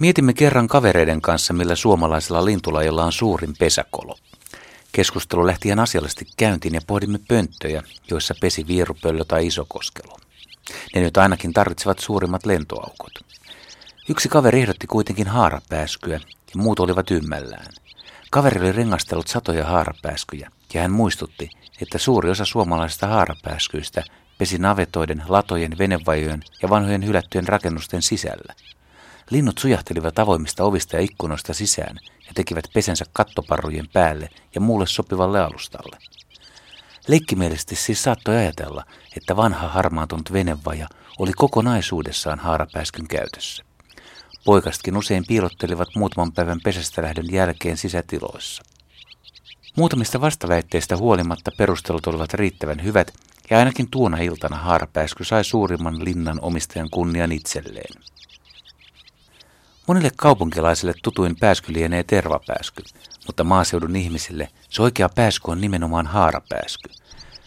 Mietimme kerran kavereiden kanssa, millä suomalaisella lintulajilla on suurin pesäkolo. Keskustelu lähti ihan asiallisesti käyntiin ja pohdimme pönttöjä, joissa pesi vierupöllö tai isokoskelo. Ne nyt ainakin tarvitsevat suurimmat lentoaukot. Yksi kaveri ehdotti kuitenkin haarapääskyä ja muut olivat ymmällään. Kaveri oli rengastellut satoja haarapääskyjä ja hän muistutti, että suuri osa suomalaisista haarapääskyistä pesi navetoiden, latojen, venevajojen ja vanhojen hylättyjen rakennusten sisällä. Linnut sujahtelivat avoimista ovista ja ikkunoista sisään ja tekivät pesensä kattoparrujen päälle ja muulle sopivalle alustalle. Leikkimielisesti siis saattoi ajatella, että vanha harmaantunut venevaja oli kokonaisuudessaan haarapääskyn käytössä. Poikastkin usein piilottelivat muutaman päivän pesästä lähdön jälkeen sisätiloissa. Muutamista vastaväitteistä huolimatta perustelut olivat riittävän hyvät, ja ainakin tuona iltana haarapääsky sai suurimman linnan omistajan kunnian itselleen. Monille kaupunkilaisille tutuin pääsky lienee tervapääsky, mutta maaseudun ihmisille se oikea pääsky on nimenomaan haarapääsky.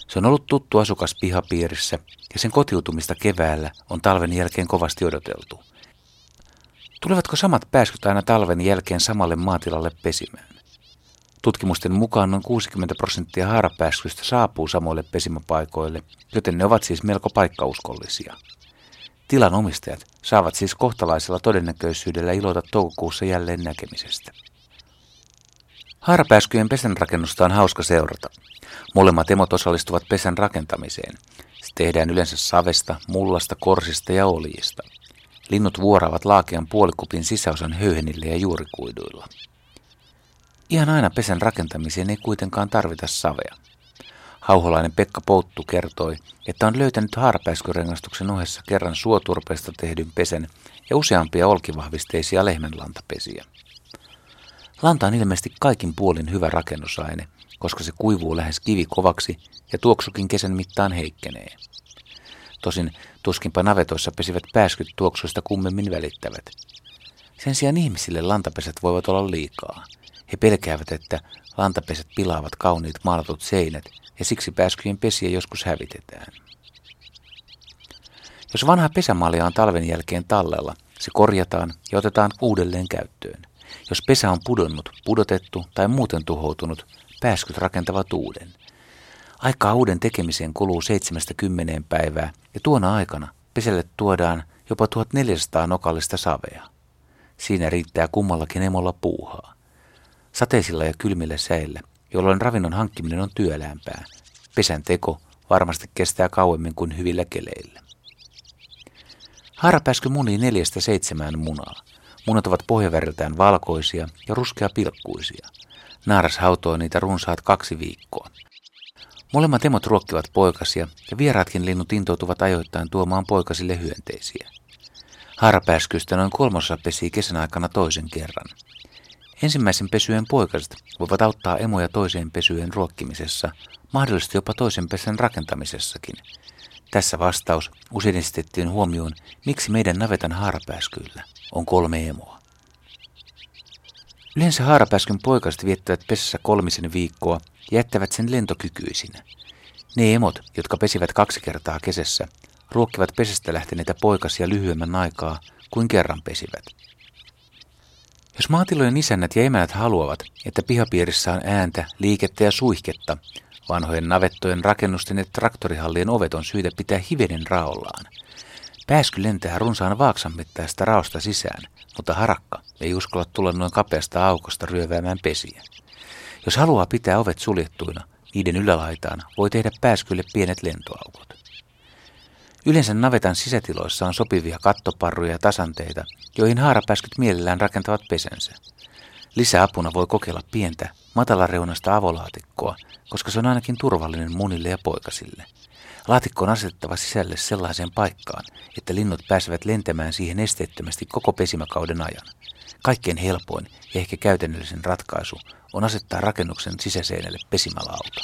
Se on ollut tuttu asukas pihapiirissä ja sen kotiutumista keväällä on talven jälkeen kovasti odoteltu. Tulevatko samat pääskyt aina talven jälkeen samalle maatilalle pesimään? Tutkimusten mukaan noin 60 prosenttia haarapääskyistä saapuu samoille pesimäpaikoille, joten ne ovat siis melko paikkauskollisia. Tilan omistajat saavat siis kohtalaisella todennäköisyydellä ilota toukokuussa jälleen näkemisestä. Haarapääskyjen pesänrakennusta on hauska seurata. Molemmat emot osallistuvat pesän rakentamiseen. Se tehdään yleensä savesta, mullasta, korsista ja oljista. Linnut vuoraavat laakean puolikupin sisäosan höyhenille ja juurikuiduilla. Ihan aina pesän rakentamiseen ei kuitenkaan tarvita savea. Hauholainen Pekka Pouttu kertoi, että on löytänyt haarapääskyrengastuksen ohessa kerran suoturpeesta tehdyn pesän ja useampia olkivahvisteisia lehmänlantapesiä. Lanta on ilmeisesti kaikin puolin hyvä rakennusaine, koska se kuivuu lähes kivikovaksi ja tuoksukin kesän mittaan heikkenee. Tosin tuskinpa navetoissa pesivät pääskyt tuoksuista kummemmin välittävät. Sen sijaan ihmisille lantapesät voivat olla liikaa. He pelkäävät, että lantapesät pilaavat kauniit maalatut seinät ja siksi pääskyjen pesiä joskus hävitetään. Jos vanha pesämalja on talven jälkeen tallella, se korjataan ja otetaan uudelleen käyttöön. Jos pesä on pudonnut, pudotettu tai muuten tuhoutunut, pääskyt rakentavat uuden. Aikaa uuden tekemiseen kuluu 7-10 päivää ja tuona aikana pesälle tuodaan jopa 1400 nokallista savea. Siinä riittää kummallakin emolla puuhaa. Sateisilla ja kylmillä säillä, jolloin ravinnon hankkiminen on työlämpää, pesän teko varmasti kestää kauemmin kuin hyvillä keleillä. Haarapääsky munii neljästä seitsemään munaa. Munat ovat pohjaväriltään valkoisia ja ruskea pilkkuisia. Naaras hautoi niitä runsaat kaksi viikkoa. Molemmat emot ruokkivat poikasia ja vieraatkin linnut intoutuvat ajoittain tuomaan poikasille hyönteisiä. Haarapääskystä noin kolmossa pesii kesän aikana toisen kerran. Ensimmäisen pesyjen poikaset voivat auttaa emoja toiseen pesyjen ruokkimisessa, mahdollisesti jopa toisen pesän rakentamisessakin. Tässä vastaus usein esitettiin huomioon, miksi meidän navetan haarapääskyillä on kolme emoa. Yleensä haarapääskyn poikaset viettävät pesässä kolmisen viikkoa ja jättävät sen lentokykyisinä. Ne emot, jotka pesivät kaksi kertaa kesässä, ruokkivat pesästä lähteneitä poikasia lyhyemmän aikaa kuin kerran pesivät. Jos maatilojen isännät ja emänät haluavat, että pihapiirissä on ääntä, liikettä ja suihketta, vanhojen navettojen rakennusten ja traktorihallien ovet on syytä pitää hivenen raollaan. Pääsky lentää runsaan vaaksan mittaista raosta sisään, mutta harakka ei uskalla tulla noin kapeasta aukosta ryöväämään pesiä. Jos haluaa pitää ovet suljettuina, niiden ylälaitaan voi tehdä pääskylle pienet lentoaukot. Yleensä navetan sisätiloissa on sopivia kattoparruja ja tasanteita, joihin haarapääskyt mielellään rakentavat pesensä. Lisäapuna voi kokeilla pientä, matalareunasta avolaatikkoa, koska se on ainakin turvallinen munille ja poikasille. Laatikko on asetettava sisälle sellaiseen paikkaan, että linnut pääsevät lentämään siihen esteettömästi koko pesimäkauden ajan. Kaikkein helpoin ja ehkä käytännöllisen ratkaisu on asettaa rakennuksen sisäseinälle pesimälauta.